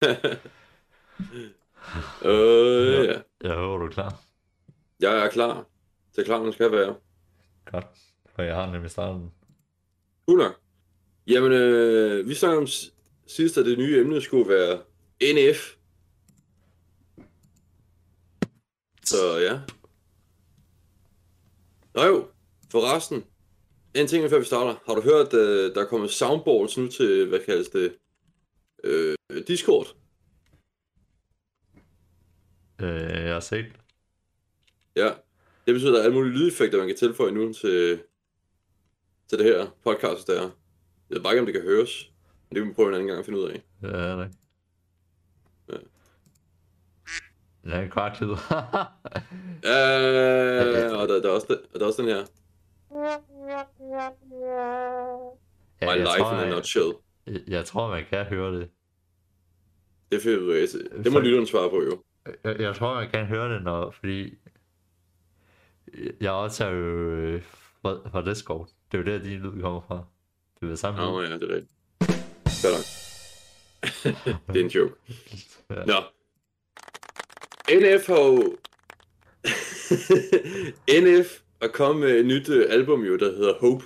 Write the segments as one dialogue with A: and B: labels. A: øh,
B: ja.
A: Jeg håber, du er klar.
B: Jeg er klar. Det er klar, man skal være.
A: Godt, for jeg har nemlig starten. den.
B: Cool Jamen, øh, vi snakkede om sidst, at det nye emne skulle være NF. Så ja. Nå jo, for resten. En ting, før vi starter. Har du hørt, at øh, der er kommet soundballs nu til, hvad kaldes det, øh, Discord?
A: Øh, jeg har set
B: Ja, det betyder, at der er alle mulige lydeffekter, man kan tilføje nu til, til det her podcast, der er. Jeg ved bare ikke, om det kan høres. Men det kan vi prøve en anden gang at finde ud af.
A: Ja, det Ja. er en kvart tid. øh,
B: og der, der, er også, der, der er også den her. Ja, My jeg life tror, in a nutshell.
A: Jeg, jeg tror, man kan høre det.
B: Det, for, det må så, lytteren svare på,
A: jo. Jeg, jeg tror, jeg kan høre det, når, fordi jeg også er jo øh, fra, fra Discord. Det er jo der, din lyd kommer fra. Det er det samme. Nå,
B: ja, det er rigtigt. det er en joke. ja. Nå. NF har jo... NF er kommet med et nyt øh, album jo, der hedder Hope.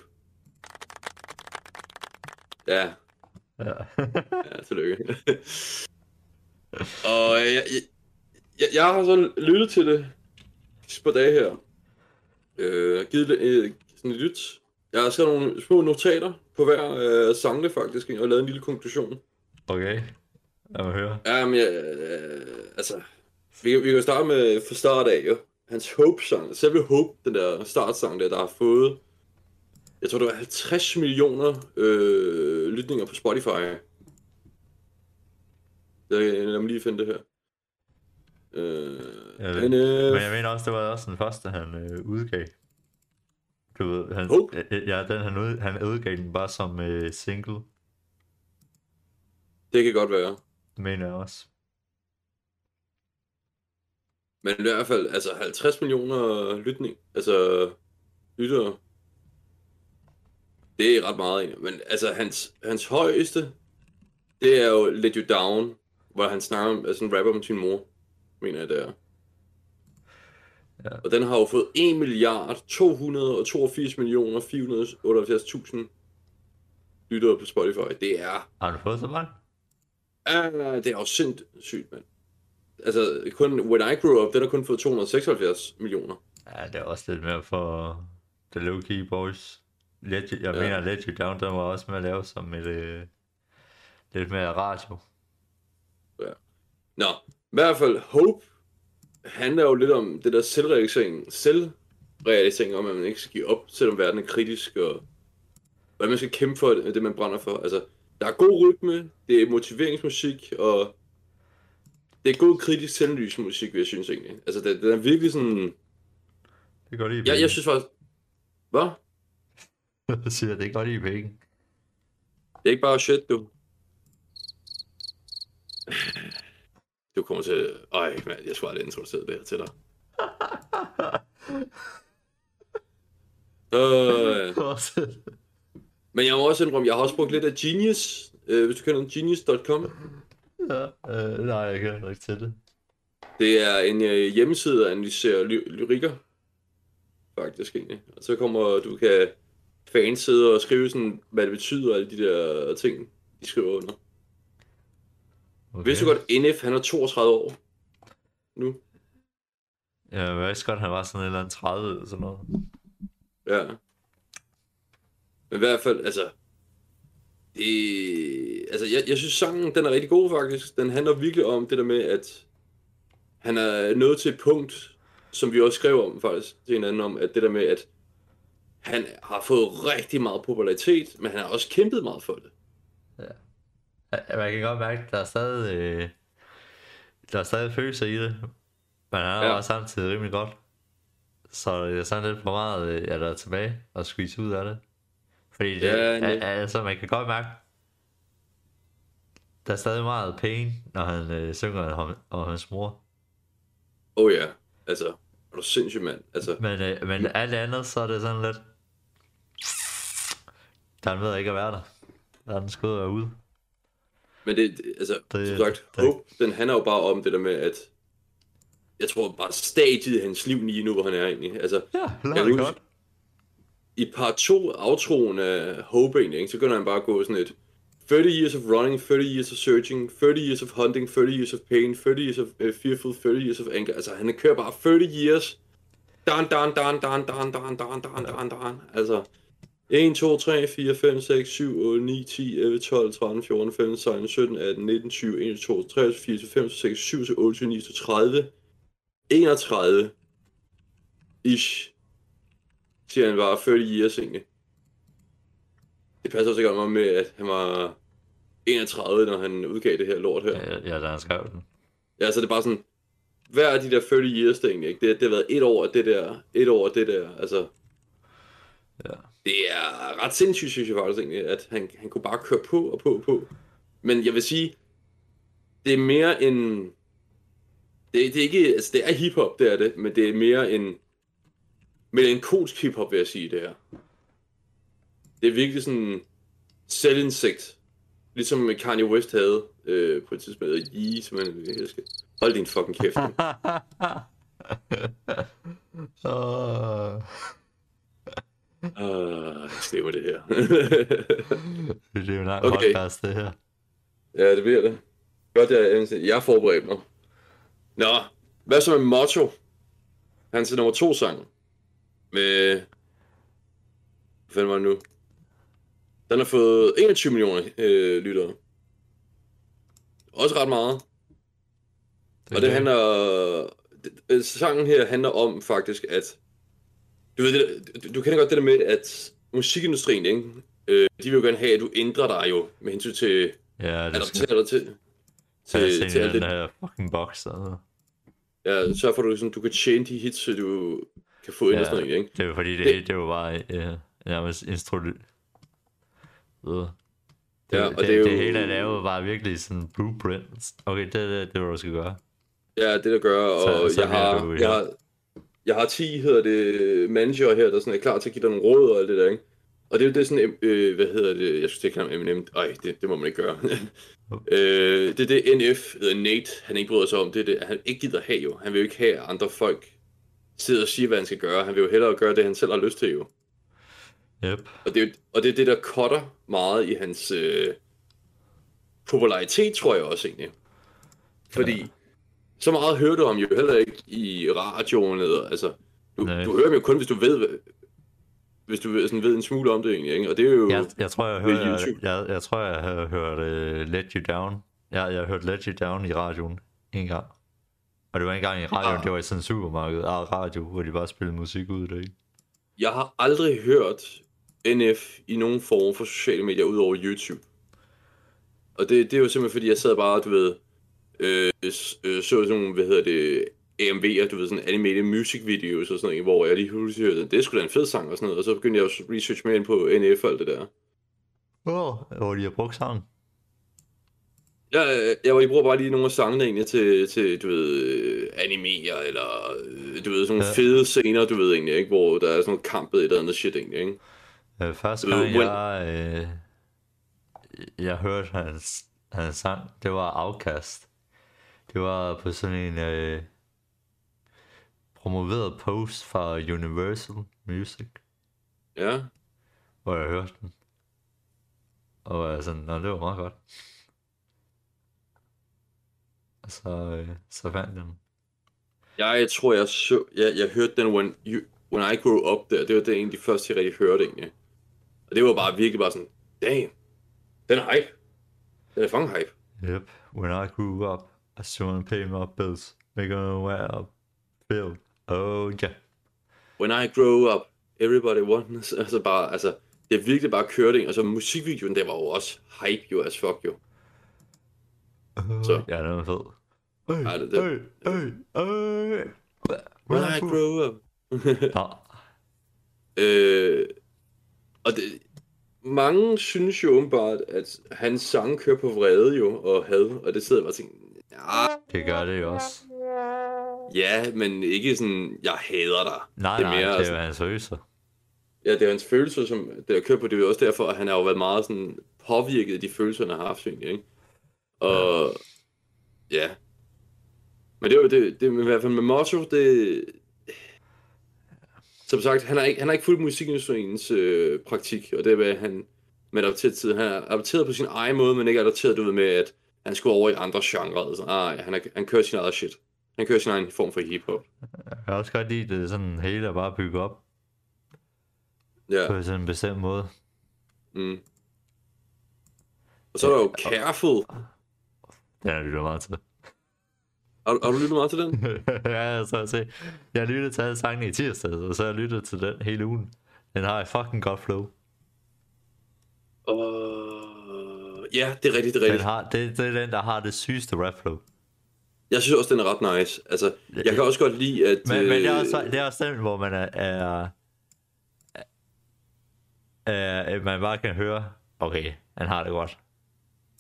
B: Ja. Ja. ja, tillykke. og jeg, jeg, jeg har så lyttet til det på par dage her. Øh, givet det, øh, sådan et lyt. Jeg har skrevet nogle små notater på hver øh, sangle faktisk, og lavet en lille konklusion.
A: Okay, lad mig høre.
B: Ja, men jeg, øh, altså, vi, kan, vi kan jo starte med for start af, jo. Hans Hope-sang, vil Hope, den der startsang der, der har fået, jeg tror det var 50 millioner øh, lytninger på Spotify. Lad mig lige finde det her.
A: Øh, jeg, ved, men jeg mener også, det var også den første, han øh, udgav. Du ved,
B: han, oh.
A: ja, den, han, ud, han udgav den bare som øh, single.
B: Det kan godt være.
A: Mener jeg også.
B: Men i hvert fald, altså 50 millioner lytning, altså lyttere. Det er ret meget egentlig. Men altså, hans, hans højeste, det er jo Let You Down hvor han snakker om, altså en rapper om sin mor, mener jeg det er. Ja. Og den har jo fået 1 milliard 282 millioner 478.000 lyttere på Spotify. Det er...
A: Har du fået så meget?
B: Ja, ah, det er jo sindssygt, mand. Altså, kun When I Grew Up, den har kun fået 276 millioner.
A: Ja, det er også lidt mere for The Low Key Boys. Let jeg ja. mener, Let You Down, den var også med at lave som et, øh, lidt mere radio.
B: Nå, i hvert fald Hope handler jo lidt om det der selvrealisering, selvrealisering om, at man ikke skal give op, selvom verden er kritisk, og hvad man skal kæmpe for, det, man brænder for. Altså, der er god rytme, det er motiveringsmusik, og det er god kritisk selvlysmusik, vil jeg synes egentlig. Altså, det,
A: det
B: er virkelig sådan...
A: Det går lige
B: i ja, Jeg, jeg synes faktisk...
A: Hvad?
B: Jeg
A: siger, det går lige i penge.
B: Det er ikke bare shit, du. Du kommer til... Ej, mand, jeg skulle aldrig introducere det her til dig. øh, men jeg må også indrømme, jeg har også brugt lidt af Genius. Øh, hvis du kender genius.com.
A: Ja, øh, nej, jeg kender ikke til det.
B: Det er en øh, hjemmeside, der analyserer ly- lyrikker. Faktisk egentlig. Og så kommer du kan fansede og skrive sådan, hvad det betyder, alle de der ting, de skriver under. Okay. Vidste du godt, NF han er 32 år nu?
A: Ja, jeg vidste godt, han var sådan en eller anden 30 eller sådan noget.
B: Ja. Men i hvert fald, altså... Det, altså, jeg, jeg synes, sangen den er rigtig god faktisk. Den handler virkelig om det der med, at han er nået til et punkt, som vi også skrev om faktisk til hinanden om, at det der med, at han har fået rigtig meget popularitet, men han har også kæmpet meget for det
A: man kan godt mærke, at der er stadig, øh, der er stadig følelser i det, men han er ja. også samtidig rimelig godt. Så det er sådan lidt for meget, øh, at der er tilbage og squeeze ud af det. Fordi det, ja, ja. altså, man kan godt mærke, der er stadig meget pain, når han øh, synger om,
B: om
A: hans mor.
B: Oh ja, altså, er du sindssyg mand. Altså.
A: Men, øh, men alt andet, så er det sådan lidt, der er ved ikke at være der. Der er den skud ud. ude.
B: Men det, altså, det, som sagt, det. Hope, den handler jo bare om det der med, at jeg tror bare stadiet af hans liv lige nu, hvor han er egentlig. Altså,
A: ja, det godt.
B: I par to aftroen af Hope egentlig, ikke, så begynder han bare at gå sådan et 30 years of running, 30 years of searching, 30 years of hunting, 30 years of pain, 30 years of uh, fearful, 30 years of anger. Altså, han kører bare 30 years. Dan, dan, dan, dan, dan, dan, dan, dan, dan, dan. Altså, 1, 2, 3, 4, 5, 6, 7, 8, 9, 10, 11, 12, 13, 14, 15, 16, 17, 18, 19, 20, 21, 22, 23, 24, 25, 26, 27, 28, 29, 30, 31 ish, siger han bare, før de years egentlig. Det passer også godt med, at han var 31, når han udgav det her lort her.
A: Ja,
B: ja
A: da han skrev den.
B: Ja, så det er bare sådan, hver af de der 30 years ting, ikke? Det, det har været et år af det der, et år af det der, altså. Ja det er ret sindssygt, synes jeg faktisk egentlig, at han, han kunne bare køre på og på og på. Men jeg vil sige, det er mere en... Det, det er ikke... Altså, det er hiphop, det er det, men det er mere en... Melankolsk hiphop, vil jeg sige, det her. Det er virkelig sådan selvindsigt. Ligesom Kanye West havde øh, på et tidspunkt. I, som han ville elske. Hold din fucking kæft. Øh, uh, det her. det
A: er jo en okay. podcast, det her.
B: Ja, det bliver det. Godt, jeg, jeg forbereder mig. Nå, hvad så med Motto? Hans nummer to sang. Med... Hvad var det nu? Den har fået 21 millioner øh, lyttere. Også ret meget. Det og det handler... Det, øh, sangen her handler om faktisk, at du, ved, det, du, du kender godt det der med, at musikindustrien, ikke? Øh, de vil jo gerne have, at du ændrer dig jo med hensyn til...
A: Ja,
B: det skal... Til,
A: til, til, til alt den her fucking box, altså.
B: Ja, så for, at du, sådan, ligesom- du kan tjene de hits, så du kan få ind ja, og sådan noget, ikke? det
A: er fordi, det, det, det var bare
B: ja,
A: nærmest instru... Ved. Det, ja, og det, det, det, jo... det hele er lavet bare virkelig sådan blueprints. Okay, det er det, det, det, du skal gøre.
B: Ja, det der gør, og så, så jeg, har, du, ja. jeg har jeg har 10, hedder det, manager her, der sådan er klar til at give dig nogle råd og alt det der, ikke? Og det er jo det sådan, øh, hvad hedder det, jeg skulle tænke ham, M&M, Eminem, ej, det, det må man ikke gøre. øh, det er det NF, hedder Nate, han ikke bryder sig om, det er det, han ikke gider have jo. Han vil jo ikke have, at andre folk sidder og siger, hvad han skal gøre. Han vil jo hellere gøre det, han selv har lyst til jo.
A: Yep.
B: Og, det er, og det er det, der cutter meget i hans øh, popularitet, tror jeg også egentlig. Fordi ja så meget hører du om jo heller ikke i radioen. Eller, altså, du, du hører dem jo kun, hvis du ved, hvis du sådan ved en smule om det egentlig, ikke? Og det er jo
A: jeg, jeg tror, jeg hører, jeg, jeg, jeg, tror, jeg har hørt uh, Let You Down. Jeg, jeg har hørt Let You Down i radioen en gang. Og det var ikke engang i radioen, ah. det var i sådan en supermarked ah, radio, hvor de bare spillede musik ud der.
B: Jeg har aldrig hørt NF i nogen form for sociale medier ud over YouTube. Og det, det er jo simpelthen fordi, jeg sad bare, du ved, Øh, øh, så sådan nogle, hvad hedder det, AMV'er, du ved, sådan animated music videos og sådan noget, hvor jeg lige pludselig hørte, det skulle da en fed sang og sådan noget, og så begyndte jeg at research mere ind på NF og alt det der.
A: Hvor oh, hvor de har brugt sangen?
B: Jeg, jeg, jeg bruger bare lige nogle af sangene egentlig til, til du ved, animere eller, øh, du ved, sådan nogle ja. fede scener, du ved egentlig, ikke? hvor der er sådan noget et eller andet shit egentlig, ikke? Ja,
A: første gang, ved, jeg, øh, jeg hørte hans, hans sang, det var Outcast. Det var på sådan en øh, promoveret post fra Universal Music.
B: Ja.
A: Hvor jeg hørte den. Og jeg sådan, Nå, det var meget godt. Og så, øh, så fandt
B: jeg den.
A: Ja,
B: jeg tror, jeg, så, jeg, jeg hørte den When, you, when I Grew Up der. Det var det egentlig første, jeg rigtig hørte egentlig. Og det var bare virkelig bare sådan, damn, den er hype. Den er fucking hype.
A: Yep, When I Grew Up. I just want to pay my bills. They're gonna wear a bill. Oh yeah.
B: When I grow up, everybody wants. Altså bare, altså, det er virkelig bare kørt, kørding. Altså musikvideoen, der var jo også hype jo as fuck jo.
A: Øh, så. Ja, den var fed. Øj, øj, øj,
B: øj. When I grow up. ja. øh, og det, mange synes jo åbenbart, at hans sang kører på vrede jo, og had, og det sidder jeg bare og tænker,
A: Ja. Det gør det jo også.
B: Ja, men ikke sådan, jeg hader dig.
A: Nej, det er mere, nej, det er hans følelser.
B: Ja, det er hans følelser, som det der kørt på. Det er også derfor, at han har jo været meget sådan påvirket af de følelser, han har haft, egentlig, ikke? Og ja. ja. Men det er jo det, det, i hvert fald med Motto, det, som sagt, han har ikke, han har ikke fulgt musikindustriens øh, praktik, og det er, hvad han med adopteret tid. Han er adopteret på sin egen måde, men ikke adopteret, du ved, med, at han skulle over i andre genre. Altså, ah, han, er, han kører sin eget shit. Han kører sin egen form for hiphop. Jeg kan
A: også godt lide
B: det
A: sådan
B: hele at bare
A: bygge op. Ja. På sådan en bestemt måde.
B: Mm.
A: Og så er der jo
B: Careful.
A: Den har jeg lyttet
B: meget til. Har, har du lyttet meget til den?
A: ja, så jeg Jeg har lyttet til alle sangene i tirsdag, og så har jeg lyttet til den hele ugen. Den har et fucking godt flow.
B: Og ja, det er rigtigt, det er rigtigt. Den
A: har, det, det er den, der har det sygeste rap flow.
B: Jeg synes også, den er ret nice. Altså, jeg kan også godt lide, at...
A: Men, øh... men det, er øh, også, det er også den, hvor man er, er, er... Man bare kan høre, okay, han har det godt.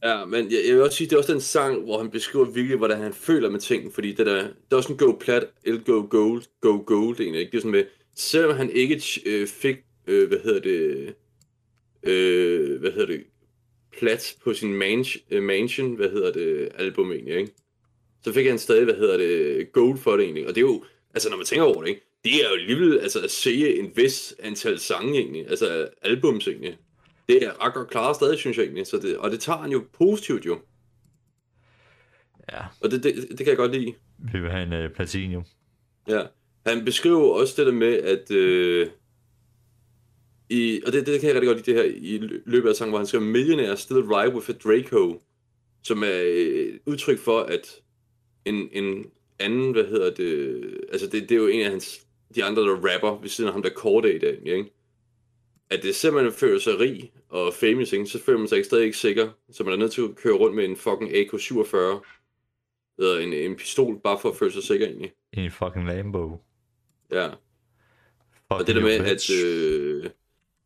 B: Ja, men jeg, jeg vil også sige, det er også den sang, hvor han beskriver virkelig, hvordan han føler med tingene, fordi det der, det er også en go plat, el go gold, go gold egentlig, ikke? Det er sådan med, selvom han ikke øh, fik, øh, hvad hedder det, øh, hvad hedder det, plads på sin manch, øh, mansion, hvad hedder det, album egentlig, ikke? Så fik han stadig, hvad hedder det, gold for det egentlig. Og det er jo, altså når man tænker over det, ikke? Det er jo alligevel altså, at se en vis antal sange egentlig, altså albums egentlig. Det er ret godt klaret stadig, synes jeg egentlig. Så det, og det tager han jo positivt jo.
A: Ja.
B: Og det, det, det kan jeg godt lide.
A: Vi vil have en uh, platin
B: Ja. Han beskriver også det der med, at... Øh, i, og det, det kan jeg rigtig godt lide det her i løbet af sangen, hvor han skriver, Millionaire still ride with a Draco, som er et øh, udtryk for, at en, en anden, hvad hedder det, altså det, det er jo en af hans, de andre, der rapper ved siden af ham, der korte i dag, ikke? At det man føler sig rig og famous, ikke? så føler man sig ikke stadig ikke sikker, så man er nødt til at køre rundt med en fucking AK-47, eller en, en pistol, bare for at føle sig sikker egentlig. En
A: fucking Lambo.
B: Ja. Fuck og det der med, bitch. at... Øh,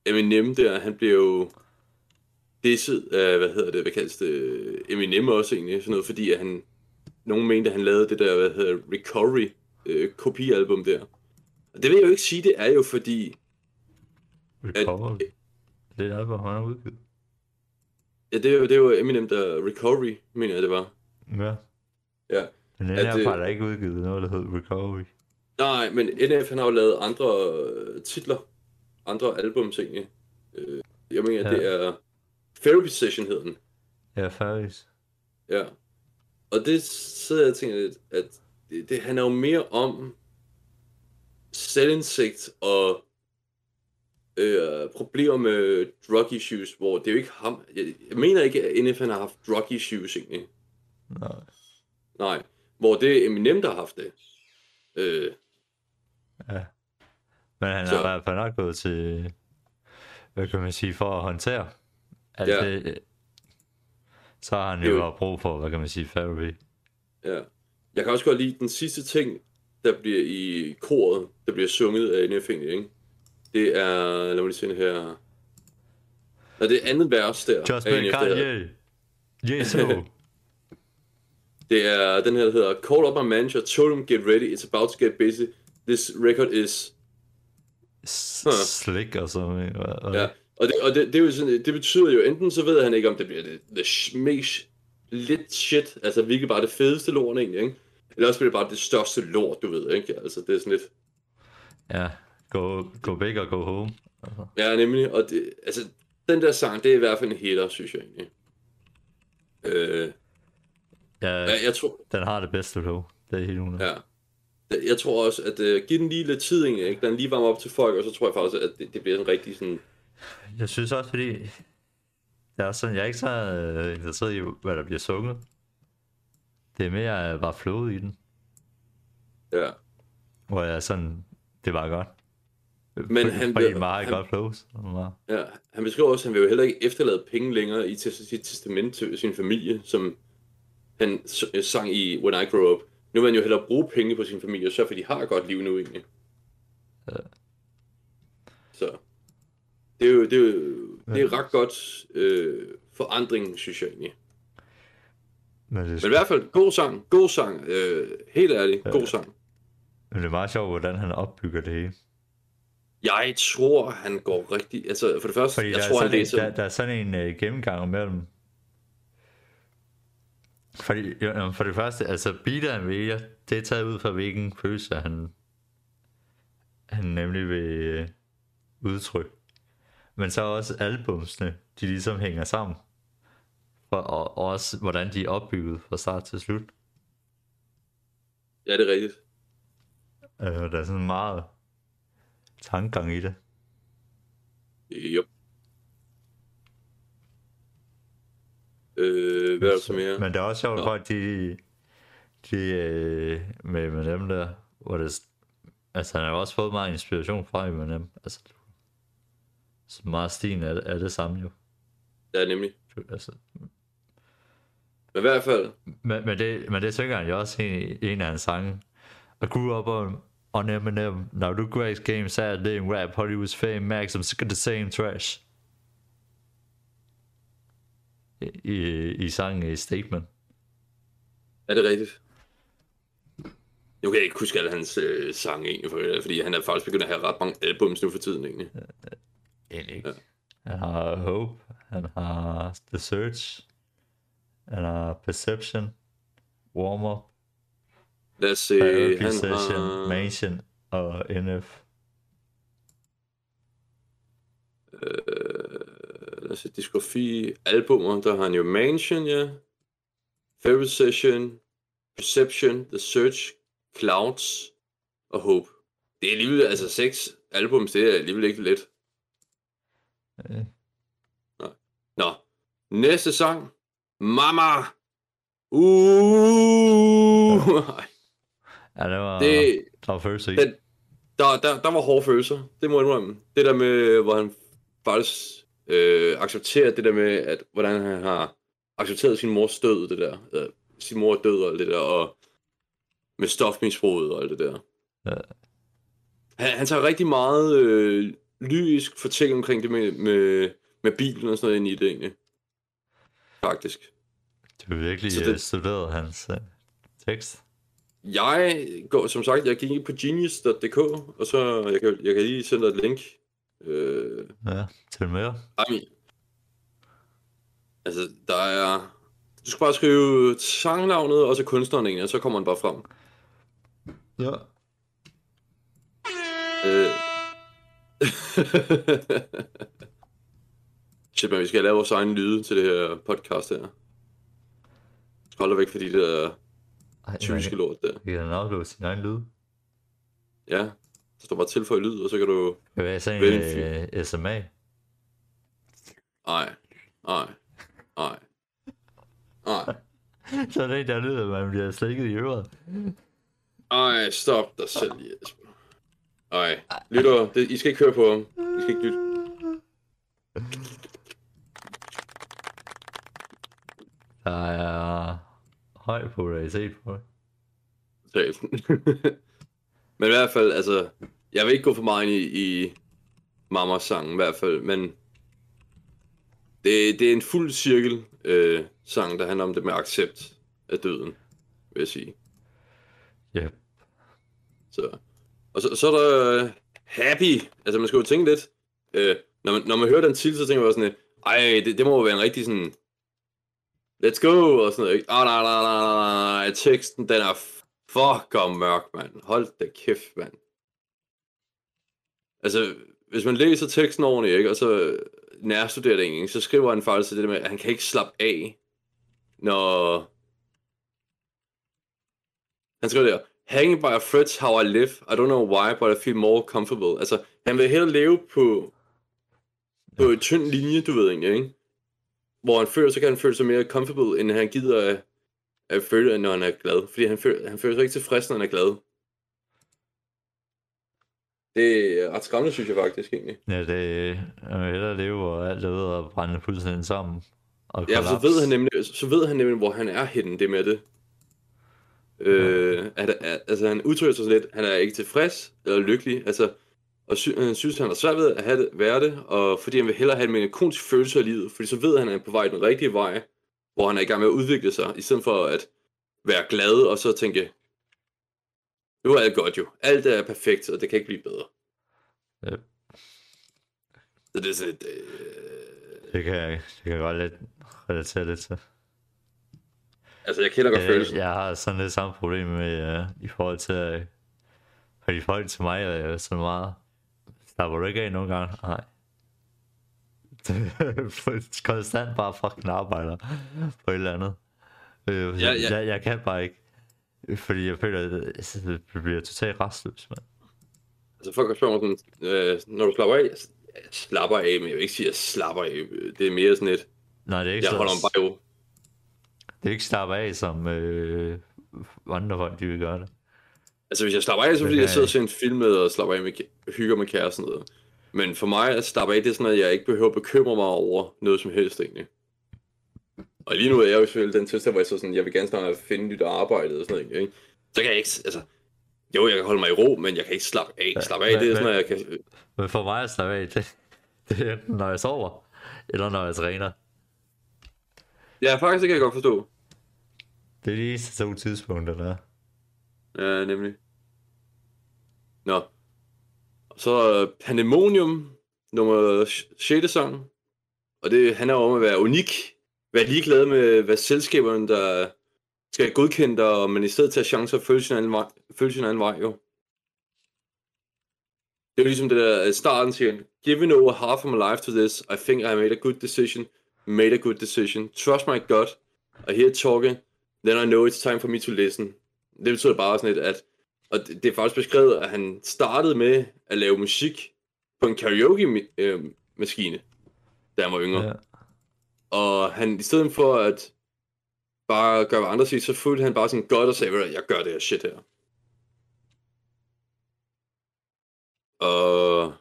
B: Eminem der, han blev jo disset af, hvad hedder det, hvad kaldes det, Eminem også egentlig, sådan noget, fordi at han, nogen mente, at han lavede det der, hvad hedder Recovery øh, kopialbum der. Og det vil jeg jo ikke sige, det er jo fordi...
A: Recovery? At, det er et album, han har udgivet.
B: Ja, det er jo, det er jo Eminem, der Recovery, mener jeg, det var.
A: Ja.
B: Ja.
A: Men NF at, har øh, ikke udgivet noget, der hedder Recovery.
B: Nej, men NF han har jo lavet andre øh, titler, andre ting. Øh, jeg mener, ja. det er Therapy Session hed den.
A: Ja, Therapy.
B: Ja. Og det sidder jeg og tænker lidt, at det, det handler jo mere om selvindsigt og øh, problemer med drug issues, hvor det er jo ikke ham. Jeg, jeg mener ikke, at NF han har haft drug issues egentlig.
A: Nej.
B: Nej. Hvor det er Eminem, der har haft det. Øh.
A: Ja. Men han så. er i hvert fald nok gået til, hvad kan man sige, for at håndtere Altså, ja. det. Øh, så har han jo, jo brug for, hvad kan man sige, therapy.
B: Ja. Jeg kan også godt lide den sidste ting, der bliver i koret, der bliver sunget af en ikke? Det er, lad mig lige se her. Nå, det er andet vers der.
A: Just been Kanye. Yes,
B: Det er den her, der hedder Call up my manager, told him get ready, it's about to get busy. This record is
A: slik og sådan
B: noget. Ja, og, det, og det, det, er jo sådan, det betyder jo, enten så ved han ikke, om det bliver det, det mest lidt shit, altså hvilket bare det fedeste lort egentlig, ikke? Eller også bliver det bare det største lort, du ved, ikke? Altså, det er sådan lidt...
A: Ja, go, go big og go home. Uh-huh. Ja,
B: nemlig, og det, altså, den der sang, det er i hvert fald en hitter, synes jeg egentlig. Øh,
A: ja, ja, jeg tror... den har det bedste flow, det er helt
B: Ja, jeg tror også, at uh, øh, give den lige lidt tid, ikke? Den lige varme op til folk, og så tror jeg faktisk, at det, det bliver en rigtig sådan...
A: Jeg synes også, fordi... Jeg er, sådan, jeg er ikke så øh, interesseret i, hvad der bliver sunget. Det er mere øh, bare flowet i den.
B: Ja.
A: Hvor jeg sådan... Det var godt. Men fordi, han bliver... meget han, godt flows.
B: Ja, han beskriver også, at han vil jo heller ikke efterlade penge længere i sit testament til sin familie, som han øh, sang i When I Grow Up. Nu vil man jo hellere bruge penge på sin familie, og sørge for, at de har et godt liv nu egentlig. Ja. Så det er jo, det er, jo, ja. det er ret godt øh, forandring, synes jeg egentlig. Men, det er... Men i hvert fald, god sang, god sang, øh, helt ærligt, ja. god sang.
A: Men det er meget sjovt, hvordan han opbygger det hele.
B: Jeg tror, han går rigtig... Altså, for det første, Fordi jeg tror, han
A: læser... En, der, der er sådan en uh, gennemgang mellem fordi, jo, for det første, altså Peter han vil, det er taget ud fra hvilken følelse han, han nemlig vil øh, udtrykke. Men så også albumsne, de ligesom hænger sammen. For, og, og også hvordan de er opbygget fra start til slut.
B: Ja, det er rigtigt.
A: Øh, der er sådan meget tankegang i det.
B: Yep. Øh, Øh, hvad er så mere?
A: Men det er også sjovt, at de, de øh, med M&M der, hvor det, altså han har også fået meget inspiration fra M&M, altså så meget stien er, er det samme jo.
B: Ja, nemlig. Altså, men i hvert fald. Men, men, det,
A: men det synger han jo også en, en af hans sange. I grew up on, on Eminem. Now the Greg's game Saturday and rap Hollywood's fame. Max, I'm sick of the same trash i, i sangen Statement.
B: Er det rigtigt? Nu kan jeg ikke huske alle hans øh, sange egentlig, for, fordi han er faktisk begyndt at have ret mange albums nu for tiden egentlig.
A: Egentlig ikke. Ja. Han har Hope, han har The Search, han har Perception, Warm Up,
B: Lad os se, han Session,
A: har... Mansion og NF.
B: Øh, altså diskografi, albumer, der har han jo Mansion, ja. Favorite Session, Perception, The Search, Clouds og Hope. Det er alligevel, altså seks albums, det er alligevel ikke let. Øh. Nå. Nå. Næste sang. Mama. Uh. Ja.
A: ja, det var... Det,
B: der var
A: følelser Den,
B: der, der, der var hårde følelser, det må jeg indrømme. Det der med, hvor han faktisk øh, accepterer det der med, at hvordan han har accepteret sin mors død, det der, øh, sin mor er død og det der, og med stofmisbruget og alt det der.
A: Ja.
B: Han, han tager rigtig meget øh, lyrisk fortælling omkring det med, med, med bilen og sådan noget ind i det egentlig. Faktisk.
A: Det er virkelig så det, øh, studeret hans øh, tekst.
B: Jeg går, som sagt, jeg gik på genius.dk, og så, jeg kan, jeg kan lige sende dig et link
A: Øh, ja, til mere. Ej,
B: altså, der er... Du skal bare skrive sangnavnet, og så kunstneren egentlig, og så kommer han bare frem.
A: Ja. Øh.
B: Shit, man, vi skal lave vores egen lyde til det her podcast her. Hold væk fordi det er typiske lort der.
A: Vi kan da sin egen lyde.
B: Ja, så står bare tilføj lyd, og så kan du... Hører
A: jeg
B: sådan en øh, SMA? Nej, nej,
A: nej, nej. så er det en, der lyder, at man bliver slikket i
B: øret. Ej, stop dig selv, Jesper. Ej, lytter, det, I skal ikke høre på ham. I skal ikke lytte. Der er
A: høj på, polaritet på det.
B: Men i hvert fald, altså, jeg vil ikke gå for meget ind i, i Mamas sang i hvert fald, men det, det er en fuld cirkel øh, sang, der handler om det med accept af døden, vil jeg sige.
A: Ja. Yep.
B: Så. Og så, så er der uh, Happy. Altså, man skal jo tænke lidt. Øh, når, man, når man hører den til, så tænker man sådan lidt, ej, det, det må jo være en rigtig sådan, let's go, og sådan noget. Ah, nej, nej, nej, nej, nej, teksten, den er Fuck og mørk, mand. Hold da kæft, mand. Altså, hvis man læser teksten ordentligt, ikke, og så nærstuderer det ikke, så skriver han faktisk det der med, at han kan ikke slappe af, når... Han skriver der, Hanging by a fridge, how I live, I don't know why, but I feel more comfortable. Altså, han vil hellere leve på, på en tynd linje, du ved egentlig, ikke? Hvor han føler, så kan han føle sig mere comfortable, end han gider at at føle, når han er glad. Fordi han føler, han føler sig ikke tilfreds, når han er glad. Det er ret skræmmende, synes jeg faktisk, egentlig.
A: Ja, det øh, er hellere det, hvor alt er ved at brænde fuldstændig sammen. Og
B: ja, så ved, han nemlig, så ved han nemlig, hvor han er henne, det med det. Øh, ja. Øh, at, altså, han udtrykker sig lidt, han er ikke tilfreds eller lykkelig, altså, og sy- han øh, synes, han har svært ved at have det, være det, og fordi han vil hellere have en melankolsk følelse af livet, fordi så ved han, at han er på vej den rigtige vej, hvor han er i gang med at udvikle sig, i stedet for at være glad og så tænke, nu er alt godt jo, alt er perfekt, og det kan ikke blive bedre.
A: Ja.
B: Så det er sådan et... Øh...
A: Det, kan jeg, det kan godt lidt relatere lidt til.
B: Altså, jeg kender godt øh,
A: følelsen. Jeg har sådan lidt samme problem med, uh, i forhold til, øh, fordi folk til mig er sådan meget, var du ikke af nogle gange? Nej, konstant bare fucking arbejder på et eller andet. Øh, ja, ja. Jeg, jeg kan bare ikke. Fordi jeg føler, at
B: jeg
A: bliver totalt restløs, mand.
B: Altså folk spørger mig sådan, øh, når du slapper af, slapper af, men jeg vil ikke sige, at jeg slapper af. Det er mere sådan et,
A: Nej, det er ikke
B: jeg holder mig bare jo.
A: Det er ikke slapper af, som øh, andre folk, de vil gøre det.
B: Altså hvis jeg slapper af, så fordi jeg øh, sidder og ser en film med, og slapper af med, hygger med kæresten. Og men for mig at slappe af, det er sådan, at jeg ikke behøver at bekymre mig over noget som helst egentlig. Og lige nu er jeg jo selvfølgelig den tilstand, hvor jeg så sådan, jeg vil gerne snart finde nyt arbejde og sådan noget, ikke? Så kan jeg ikke, altså, jo, jeg kan holde mig i ro, men jeg kan ikke slappe af. Slappe af, men, det er sådan, at jeg kan...
A: Men for mig
B: at
A: slappe af, det, det er enten, når jeg sover, eller når jeg træner.
B: Ja, faktisk det kan jeg godt forstå.
A: Det er lige så to tidspunkter, der er.
B: Ja, nemlig. Nå, så uh, Pandemonium, nummer 6. sang. Og det handler om at være unik. Være ligeglad med, hvad selskaberne, der skal godkende dig, og man i stedet tager chancer og følge sin anden vej, følge sin anden vej jo. Det er ligesom det der øh, starten siger, Given over half of my life to this, I think I made a good decision. Made a good decision. Trust my gut. I hear talking. Then I know it's time for me to listen. Det betyder bare sådan lidt, at og det, det er faktisk beskrevet, at han startede med at lave musik på en karaoke-maskine, øh, da han var yngre. Ja. Og han, i stedet for at bare gøre, hvad andre siger, så fulgte han bare sådan godt og sagde, jeg gør det her shit her. Og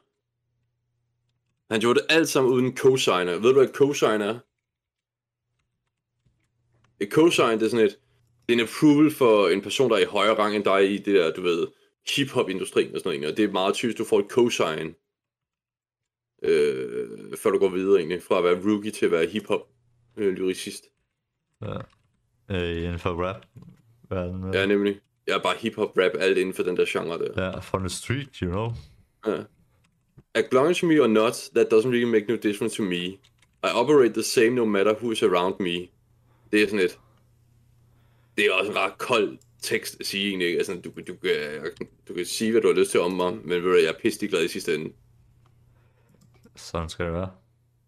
B: han gjorde det alt sammen uden cosigner. Ved du, hvad et cosign er? Et cosign, det er sådan et, det er en approval for en person, der er i højere rang end dig i det der, du ved, hip-hop-industrien og sådan noget, og det er meget typisk, du får et cosign, øh, før du går videre egentlig, fra at være rookie til at være
A: hip-hop-lyricist. Øh, ja. Øh, inden for rap?
B: Verden, ja, nemlig. Jeg er bare hip-hop-rap, alt inden for den der genre der. Ja,
A: yeah, from the street, you know? Ja.
B: Acknowledge me or not, that doesn't really make no difference to me. I operate the same no matter who is around me. Det er sådan et det er også en ret kold tekst at sige egentlig. Altså, du, du, kan, du kan sige, hvad du har lyst til om mig, men ved du, jeg er pisselig glad i sidste ende.
A: Sådan skal det være.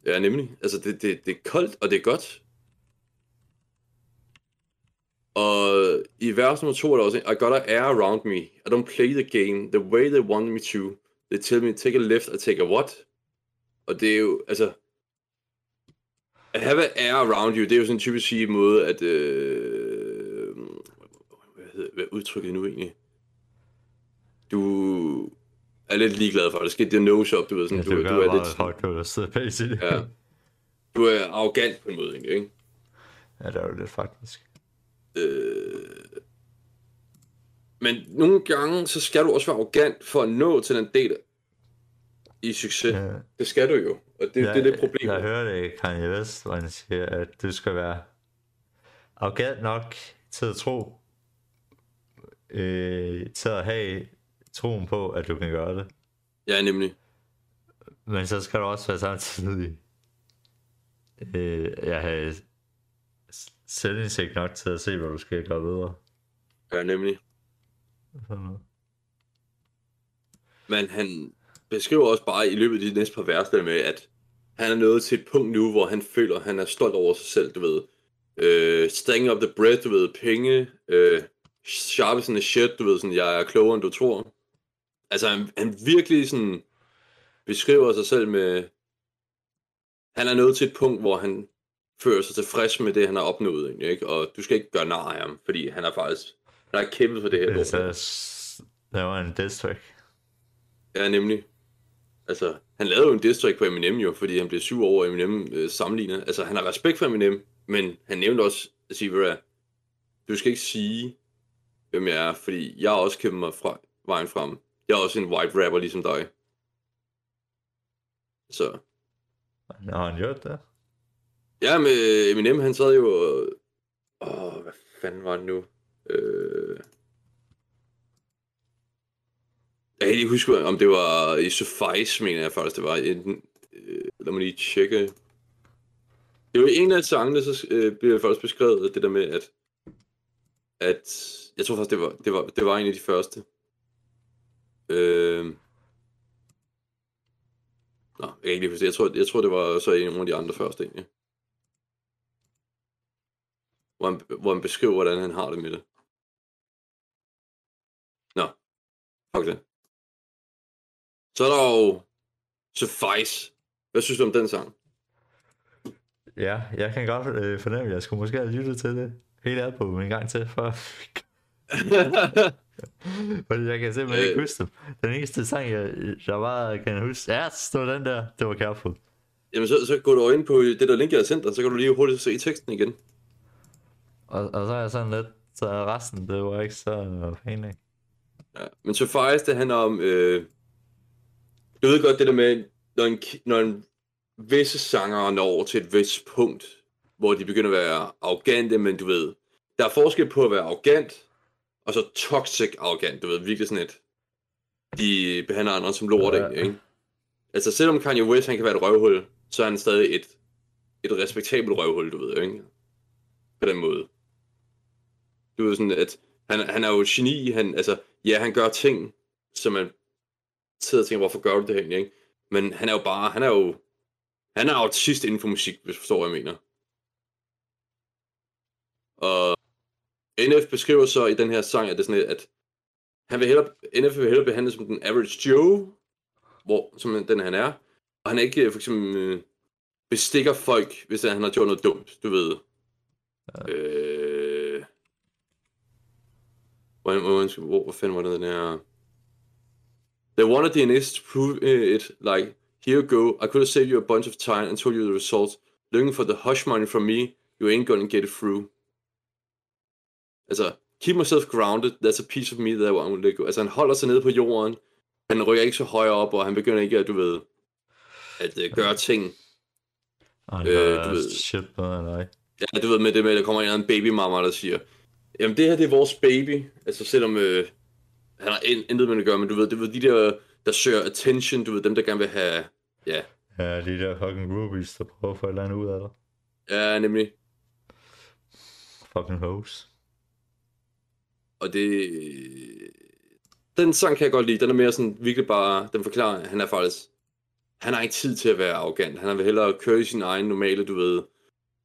A: Ja,
B: nemlig. Altså, det, det, det er koldt, og det er godt. Og i vers nummer to er der også I got air around me. I don't play the game the way they want me to. They tell me take a left and take a what? Og det er jo, altså... At have air around you, det er jo sådan en typisk sige måde, at... Øh, hvad udtrykket nu egentlig? Du er lidt ligeglad for det. Skete det no-shop, du ved.
A: Sådan, ja, du, du, er lidt... Hardcore, der sidder bag Ja.
B: Du er arrogant på en måde,
A: ikke? Ja, det er jo lidt faktisk.
B: Øh... Men nogle gange, så skal du også være arrogant for at nå til den del i succes. Ja. Det skal du jo, og det, ja, det er det problem.
A: Jeg hørte Kanye West, hvor han siger, at du skal være arrogant nok til at tro, øh, til at have troen på, at du kan gøre det.
B: Ja, nemlig.
A: Men så skal du også være samtidig øh, jeg have selvindsigt nok til at se, hvad du skal gøre videre.
B: Ja, nemlig. Sådan noget. Men han beskriver også bare i løbet af de næste par vers, der med, at han er nået til et punkt nu, hvor han føler, at han er stolt over sig selv, du ved. Øh, staying up the bread, du ved, penge, øh, sharp as shit, du ved sådan, jeg er klogere end du tror. Altså han, han virkelig sådan beskriver sig selv med, han er nået til et punkt, hvor han føler sig tilfreds med det, han har opnået, ikke? og du skal ikke gøre nar af ham, fordi han har faktisk han
A: har
B: kæmpet for det her. Altså,
A: der var en diss track.
B: Ja, nemlig. Altså, han lavede jo en diss track på Eminem jo, fordi han blev syv år over Eminem øh, sammenlignet. Altså, han har respekt for Eminem, men han nævnte også, at sige, du skal ikke sige, hvem jeg er, fordi jeg har også kæmpet mig fra, vejen frem. Jeg er også en white rapper ligesom dig. Så.
A: Har han gjort det?
B: Ja, med Eminem, han sad jo og... Åh, oh, hvad fanden var han nu? Øh... Jeg kan ikke huske, om det var i Suffice, mener jeg faktisk, det var. En, øh, lad mig lige tjekke. Det var en af sangene, så øh, blev jeg faktisk beskrevet det der med, at at jeg tror faktisk, det var, det var, det var en af de første. Øh, Nå, jeg kan ikke lige forstå. Jeg tror, jeg tror, det var så en af de andre første egentlig. Hvor han, hvor han beskriver, hvordan han har det med det. Nå, fuck det. Så er der jo Suffice. Hvad synes du om den sang?
A: Ja, jeg kan godt øh, fornemme, at jeg skulle måske have lyttet til det hele ad på en gang til, for... Fordi jeg kan simpelthen ikke øh. huske dem. Den eneste sang, jeg, jeg bare kan huske, ja, stod den der, det var Careful.
B: Jamen så, så går du ind på det der link, jeg har sendt dig, så kan du lige hurtigt se teksten igen.
A: Og, og så er jeg sådan lidt, så resten, det var ikke så pænt
B: Ja, men faktisk, det handler om, øh, du ved godt det der med, når en, når en visse sanger når til et vist punkt, hvor de begynder at være arrogante, men du ved, der er forskel på at være arrogant, og så toxic arrogant, du ved, virkelig sådan et, de behandler andre som lort, ja, ja. ikke? Altså selvom Kanye West, han kan være et røvhul, så er han stadig et, et respektabelt røvhul, du ved, ikke? På den måde. Du ved sådan, at han, han er jo geni, han, altså, ja, han gør ting, som man sidder og tænker, hvorfor gør du det her, ikke? Men han er jo bare, han er jo, han er autist inden for musik, hvis du forstår, hvad jeg mener. Og NF beskriver så i den her sang, at det er sådan, at han vil hellere, NF vil hellere behandle som den average Joe, hvor, som den han er, og han ikke øh, for eksempel øh, bestikker folk, hvis han har gjort noget dumt, du ved. Ja. Øh... Hvor, hvor, hvor, hvor fanden var det den her... They wanted NS to prove øh, it, like, here you go, I could have saved you a bunch of time and told you the result. Looking for the hush money from me, you ain't gonna get it through altså, keep myself grounded, that's a piece of me that I to let go. Altså, han holder sig nede på jorden, han rykker ikke så højt op, og han begynder ikke at, du ved, at uh, gøre ting.
A: Ej, øh, du ved, shit på dig.
B: Ja, du ved med det med, at der kommer en eller anden der siger, jamen det her, det er vores baby. Altså, selvom øh, han har intet med at gøre, men du ved, det er de der, der søger attention, du ved, dem, der gerne vil have, ja.
A: Ja, de der fucking rubies, der prøver at få et eller andet ud af dig.
B: Ja, nemlig.
A: Fucking hoes.
B: Og det... Den sang kan jeg godt lide. Den er mere sådan virkelig bare... Den forklarer, at han er faktisk... Han har ikke tid til at være arrogant. Han vil hellere køre i sin egen normale, du ved...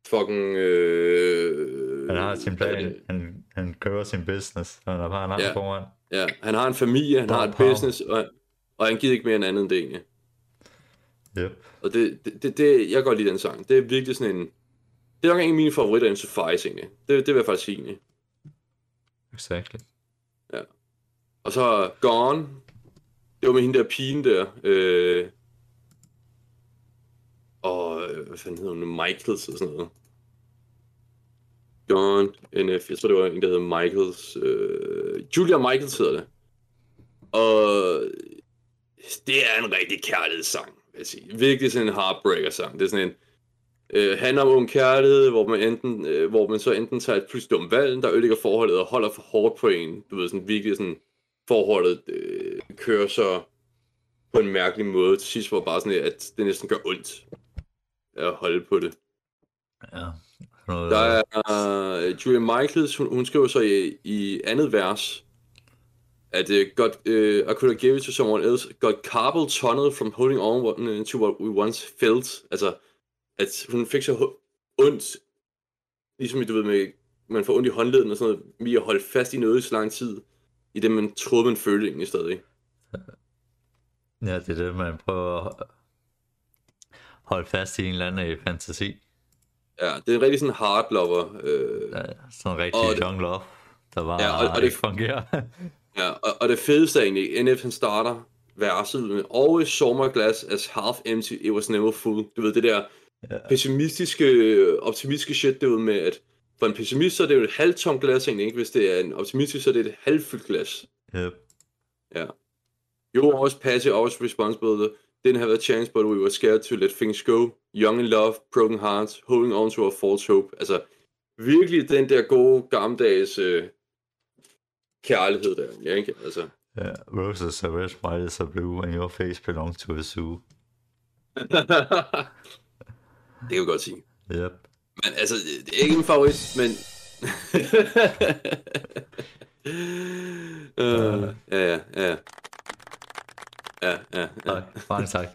B: Fucking...
A: Øh, han har sin plan. Det? Han, han kører sin business. Han har bare en
B: ja.
A: foran.
B: Ja, han har en familie, han Bom, har et pow. business, og, og han gider ikke mere end andet end det egentlig.
A: Yep.
B: Og det, det, det, det, jeg kan godt lide den sang. Det er virkelig sådan en... Det er nok en af mine favoritter, en Fies egentlig. Det, det vil jeg faktisk sige egentlig.
A: Exactly.
B: Ja. Og så Gone. Det var med hende der pigen der. Øh, og øh, hvad fanden hedder hun? Michaels og sådan noget. Gone NF. Jeg tror, det var en, der hedder Michaels. Øh, Julia Michaels hedder det. Og det er en rigtig kærlighedssang, vil jeg sige. Virkelig sådan en heartbreaker-sang. Det er sådan en, øh, handler om ung kærlighed, hvor man, enten, øh, hvor man så enten tager et pludselig dumt valg, der ødelægger forholdet og holder for hårdt på en. Du ved, sådan virkelig sådan, forholdet øh, kører så på en mærkelig måde. Til sidst var bare sådan, at det næsten gør ondt at holde på det.
A: Ja.
B: Der øh. er uh, Julia Michaels, hun, hun skriver så i, i andet vers, at uh, øh, God, uh, I could have given it to someone else, got carpal tunnel from holding on to what we once felt. Altså, at hun fik så ondt, ligesom du ved, med, man får ondt i håndleden og sådan noget, ved at holde fast i noget i så lang tid, i det man troede, man følte egentlig stadig.
A: Ja, det er det, man prøver at holde fast i en eller anden øh, fantasi.
B: Ja, det er en rigtig sådan hard lover. Øh,
A: ja, sådan en rigtig young love, der bare ja, og, og det, fungerer.
B: ja, og, og, det fedeste er egentlig, NF han starter verset med, always saw my glass as half empty, it was never full. Du ved, det der, ja. pessimistiske, øh, optimistiske shit derude med, at for en pessimist, så er det jo et halvtomt glas egentlig, ikke? Hvis det er en optimistisk, så er det et halvfyldt glas.
A: Yep.
B: Ja. Jo, også always passive, always responsible. Didn't have a chance, but we were scared to let things go. Young in love, broken hearts, holding on to a false hope. Altså, virkelig den der gode, gammeldags øh, kærlighed der. Ja, ikke? Altså. Yeah,
A: roses are red, smiles are blue, and your face belongs to a zoo.
B: Det kan vi godt sige.
A: Yep.
B: Men altså, det er ikke en favorit, men... Øh. Øh, ja, ja, ja. Ja, ja, ja.
A: Mange tak.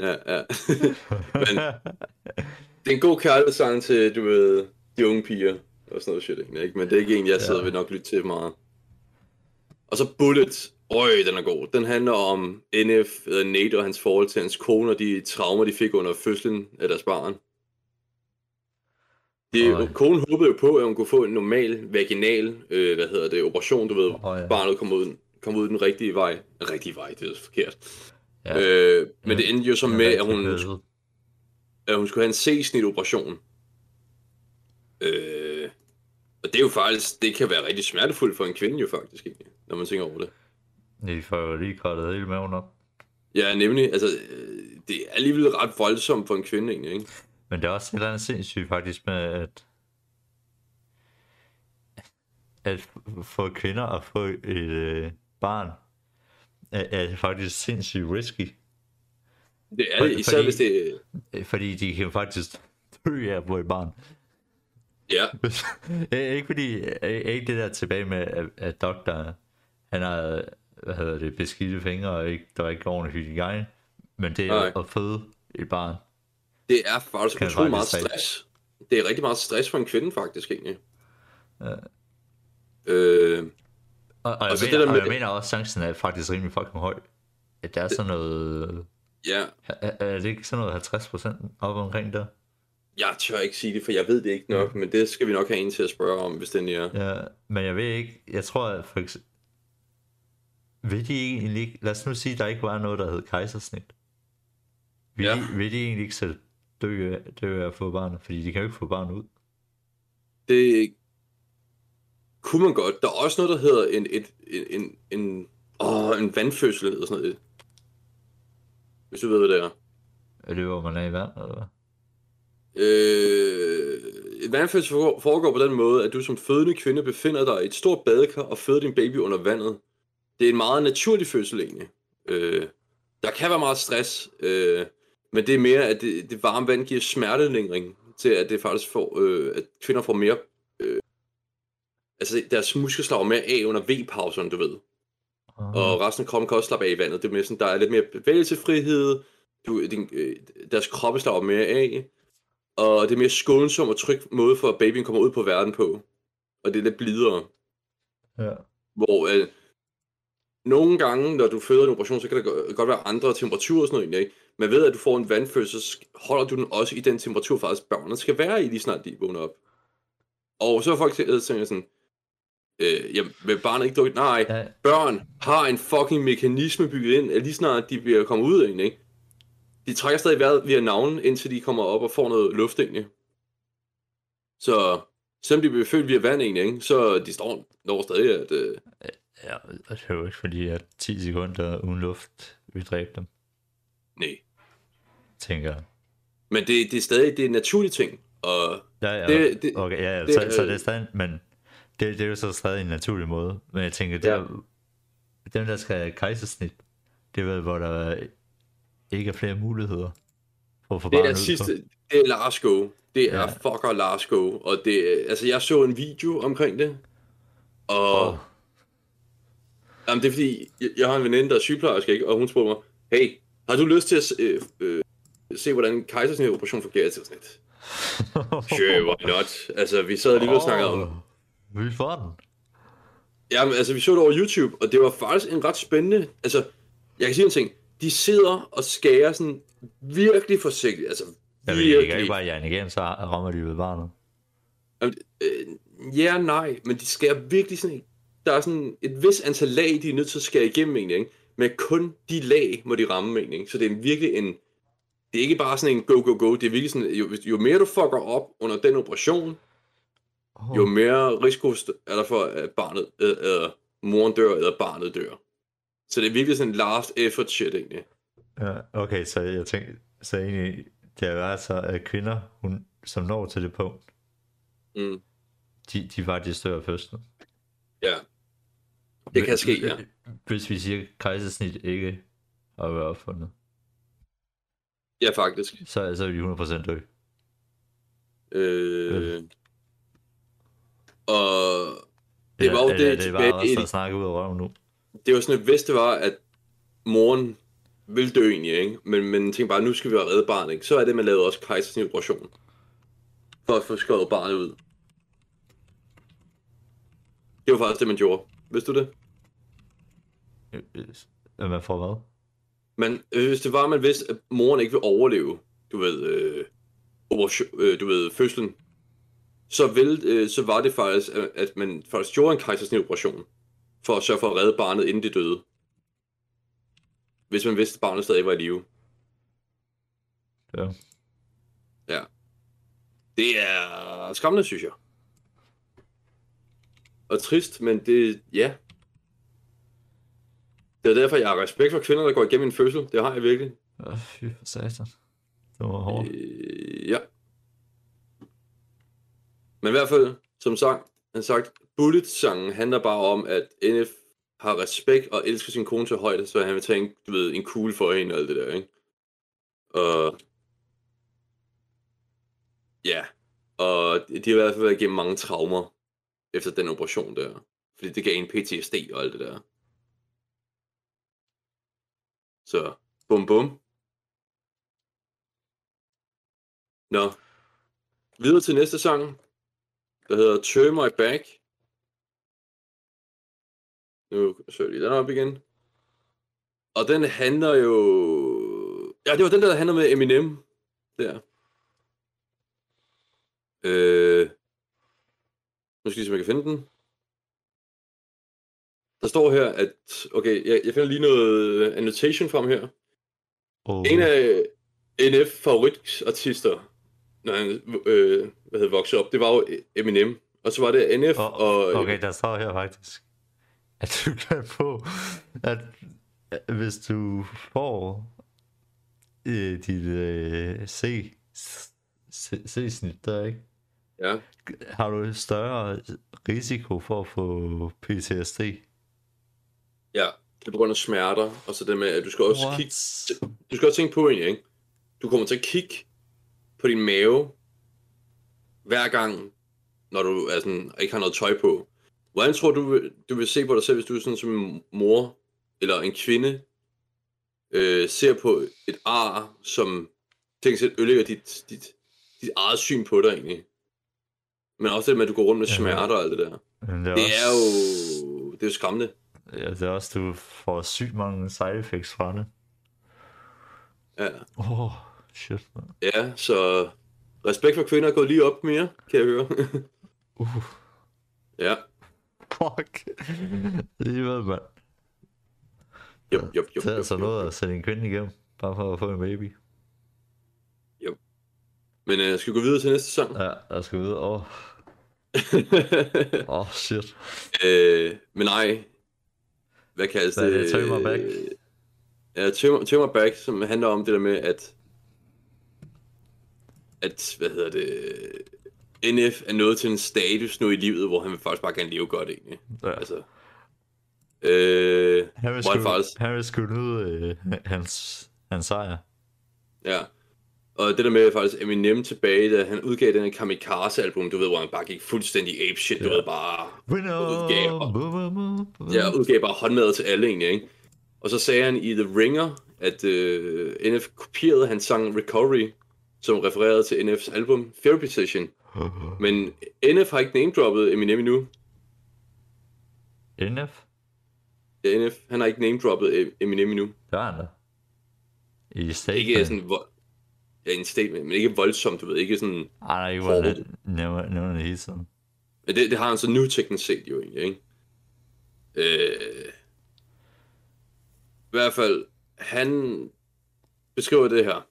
B: Ja, ja. men, det er en god kærlighedssang til, du ved, de unge piger og sådan noget shit, ikke? Men det er ikke en, jeg sidder ja. ved nok lytte til meget. Og så Bullet Øj, den er god. Den handler om NF, eller øh, Nate og hans forhold til hans kone, og de traumer, de fik under fødslen af deres barn. Det, Øj. konen håbede jo på, at hun kunne få en normal vaginal øh, hvad hedder det, operation, du ved, Øj. barnet kom ud, kom ud den rigtige vej. Den rigtige vej, det er altså forkert. Ja. Øh, men ja. det endte jo så med, at hun, at hun skulle have en C-snit operation. Øh, og det er jo faktisk, det kan være rigtig smertefuldt for en kvinde jo faktisk, når man tænker over det.
A: De får jo lige kottet hele maven op.
B: Ja, nemlig. Altså, øh, det er alligevel ret voldsomt for en kvinde, egentlig, ikke?
A: Men det er også et eller andet sindssygt faktisk med, at at få kvinder at få et øh, barn er, er faktisk sindssygt risky.
B: Det er det, især hvis det...
A: Fordi de kan faktisk dø af at få et barn.
B: Ja.
A: ikke fordi, ikke det der tilbage med, at, at doktor, han har, hvad hedder det, beskidte fingre, og ikke, der er ikke ordentligt hygiejne. Men det er at føde et barn.
B: Det er faktisk det utrolig meget stress. Det er rigtig meget stress for en kvinde, faktisk, egentlig. Ja. Øh, og,
A: og, jeg og, mener, det der med... og jeg mener også, at chancen er faktisk rimelig fucking høj. At der er sådan noget...
B: Ja.
A: Er, er det ikke sådan noget 50 op omkring der?
B: Jeg tør ikke sige det, for jeg ved det ikke nok, ja. men det skal vi nok have en til at spørge om, hvis den er.
A: Ja, men jeg ved ikke, jeg tror, at for, vil de egentlig ikke, lad os nu sige, der ikke var noget, der hed kejsersnit. Vil, ja. vil de egentlig ikke selv dø, dø af at få barnet? Fordi de kan jo ikke få barnet ud.
B: Det kunne man godt. Der er også noget, der hedder en, et, en, en, en, åh, en vandfødsel eller sådan noget. Hvis du ved, hvad det
A: er. Er det, hvor man er i vand, eller hvad?
B: Øh, vandfødsel foregår på den måde, at du som fødende kvinde befinder dig i et stort badekar og føder din baby under vandet det er en meget naturlig fødsel egentlig. Øh, der kan være meget stress, øh, men det er mere, at det, det varme vand giver smertelindring til, at det faktisk får, øh, at kvinder får mere, øh, altså deres muskler slår mere af under V-pauserne, du ved. Uh-huh. Og resten af kroppen kan også slappe af i vandet. Det er mere sådan, der er lidt mere bevægelsefrihed, du, din, øh, deres kroppe slår mere af, og det er mere skånsom og tryg måde for, at babyen kommer ud på verden på. Og det er lidt blidere.
A: Ja.
B: Hvor øh, nogle gange, når du føder en operation, så kan der godt være andre temperaturer og sådan noget, ikke? Men ved at du får en vandfødsel, så holder du den også i den temperatur, faktisk børnene skal være i, lige snart de vågner op. Og så er folk tænker sådan, øh, jamen, vil barnet ikke dukke? Nej, børn har en fucking mekanisme bygget ind, at lige snart de bliver kommet ud af ikke? De trækker stadig vejret via navnen, indtil de kommer op og får noget luft egentlig. Så selvom de bliver født via vand egentlig, ikke? så de står når stadig, at... Øh,
A: Ja, og det jo ikke fordi, at 10 sekunder uden luft vil dræbe dem.
B: Nej.
A: Tænker jeg.
B: Men det, det er stadig det er en naturlig ting. Og
A: ja, ja, det, det, okay, ja, ja. Det, så, øh... så, det
B: er
A: stadig, men det, det, er jo så stadig en naturlig måde. Men jeg tænker, det ja. dem der skal have kejsersnit, det er vel, hvor der ikke er flere muligheder
B: for at få Det er sidste, det er Go. Det er ja. fucker Go. Og det, altså, jeg så en video omkring det, og... Oh Jamen, det er fordi, jeg, har en veninde, der er sygeplejerske, ikke? og hun spurgte mig, hey, har du lyst til at øh, øh, se, hvordan en operation fungerer? til sådan et? sure, why not? Altså, vi sad lige og oh, snakkede om...
A: Vi får den.
B: Jamen, altså, vi så det over YouTube, og det var faktisk en ret spændende... Altså, jeg kan sige en ting. De sidder og skærer sådan virkelig forsigtigt. Altså, jeg
A: virkelig. Jeg ved ikke, bare Jan igen, så rammer de ved barnet. Jamen,
B: øh, ja, nej, men de skærer virkelig sådan der er sådan et vis antal lag, de er nødt til at skære igennem egentlig, ikke? men kun de lag må de ramme egentlig. Så det er virkelig en, det er ikke bare sådan en go, go, go, det er virkelig sådan, jo, jo mere du fucker op under den operation, oh. jo mere risiko er der for, at barnet, øh, øh, moren dør, eller barnet dør. Så det er virkelig sådan last effort shit egentlig.
A: Ja, okay, så jeg tænkte, så egentlig, det er altså at kvinder, hun, som når til det punkt,
B: mm.
A: de, de var de større først.
B: Ja. Det kan ske, ja.
A: Hvis vi siger, at kejsersnit ikke har været opfundet.
B: Ja, faktisk.
A: Så, så er vi 100% død. Øh...
B: Ja. Og
A: det var jo ja, det, det, det var også, der ud af røven nu.
B: Det var sådan, at hvis det var, at moren ville dø egentlig, ikke? Men, men tænk bare, nu skal vi have reddet barnet, ikke? Så er det, man lavede også kejsersnit operation. For at få skåret barnet ud. Det var faktisk det, man gjorde. Vidste du det?
A: Øh, øh, øh, at for hvad?
B: Men øh, hvis det var, at man vidste, at moren ikke ville overleve, du ved, øh, over, øh, du ved fødslen, så, vil, øh, så var det faktisk, at, at man faktisk gjorde en kejsersnit operation, for at sørge for at redde barnet, inden det døde. Hvis man vidste, at barnet stadig var i live.
A: Ja.
B: Ja. Det er skræmmende, synes jeg. Og trist, men det, ja, det er derfor, jeg har respekt for kvinder, der går igennem en fødsel. Det har jeg virkelig. Øh, fy
A: for satan. Det var hårdt. Øh,
B: ja. Men i hvert fald, som sagt, han sagt, Bullet-sangen handler bare om, at NF har respekt og elsker sin kone til højde, så han vil tage en, du ved, en kugle for hende og alt det der, ikke? Og... Ja. Og de har i hvert fald været igennem mange traumer efter den operation der. Fordi det gav en PTSD og alt det der. Så bum bum. Nå. Videre til næste sang, der hedder Turn My Back. Nu søger jeg lige den op igen. Og den handler jo... Ja, det var den der, der handler med Eminem. Der. Øh... Nu skal jeg se, om jeg kan finde den. Der står her, at... Okay, jeg, jeg finder lige noget øh, annotation frem her. Oh. En af øh, NF-favoritartister, når han øh, hvad hedder, voksede op, det var jo Eminem. Og så var det NF oh, og...
A: Okay, der står her faktisk, at du kan få... At, hvis du får øh, dit øh, C, C, C-snit der, ikke?
B: Ja.
A: Har du større risiko for at få PTSD?
B: Ja, det er på grund af smerter, og så det med, at du skal også, What? kigge, du skal også tænke på en, ikke? Du kommer til at kigge på din mave, hver gang, når du er sådan, ikke har noget tøj på. Hvordan tror du, du vil se på dig selv, hvis du er sådan som en mor, eller en kvinde, øh, ser på et ar, som tænker sig ødelægger dit, dit, dit eget syn på dig egentlig. Men også det med, at du går rundt med smerter og alt det der. det er, det er også... jo det er jo skræmmende.
A: Ja, det er også, du får sygt mange side effects fra det.
B: Ja.
A: Åh, oh, shit, man.
B: Ja, så respekt for kvinder er gået lige op mere, kan jeg høre.
A: uh.
B: Ja.
A: Fuck. lige ved, mand. Jo, jo, jo, det er altså noget at sætte en kvinde igennem, bare for at få en baby.
B: Jo. Men uh, skal vi gå videre til næste sang?
A: Ja, jeg skal videre. Åh, oh. oh, shit.
B: Øh, men nej, hvad kaldes
A: det? Tømmer back.
B: Ja, tømmer, back, som handler om det der med, at at, hvad hedder det, NF er nået til en status nu i livet, hvor han vil faktisk bare gerne leve godt egentlig. Ja. Altså, øh, han vil
A: sgu, faktisk... han nyde øh, hans, hans sejr.
B: Ja, og det der med faktisk Eminem tilbage, da han udgav den her Kamikaze-album, du ved, hvor han bare gik fuldstændig ape shit, du ved, bare udgav, og, ja, udgav bare håndmad til alle egentlig, ikke? Og så sagde han i The Ringer, at uh, øh, NF kopierede hans sang Recovery, som refererede til NF's album Therapy Session. Men NF har ikke name-droppet Eminem endnu.
A: NF?
B: Ja, NF, han har ikke name-droppet e- Eminem endnu. Det
A: har han da. I
B: Ikke sådan, hvor... Ja, en statement, men ikke voldsomt, du ved, ikke sådan... Ej, nej, ikke voldsomt.
A: Nævner no, no, det hele tiden.
B: Men det, det har han så nu teknisk set jo egentlig, ikke? Øh, I hvert fald, han beskriver det her.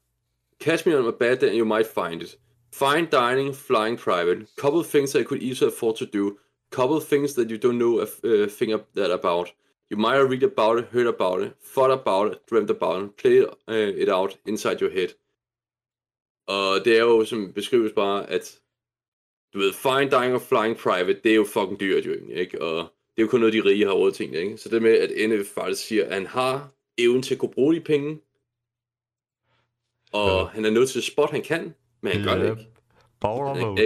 B: Kashmir on a bad day, and you might find it. Fine dining, flying private. Couple things that I could easily afford to do. Couple things that you don't know a uh, thing that about. You might have read about it, heard about it, thought about it, dreamt about it, played uh, it out inside your head. Og det er jo, som beskrives bare, at du ved, fine dining og flying private, det er jo fucking dyrt jo egentlig, ikke? Og det er jo kun noget, de rige har råd til, ikke? Så det med, at NF faktisk siger, at han har evnen til at kunne bruge de penge, og ja. han er nødt til at spot, han kan, men han ja. gør det ikke.
A: Power mode.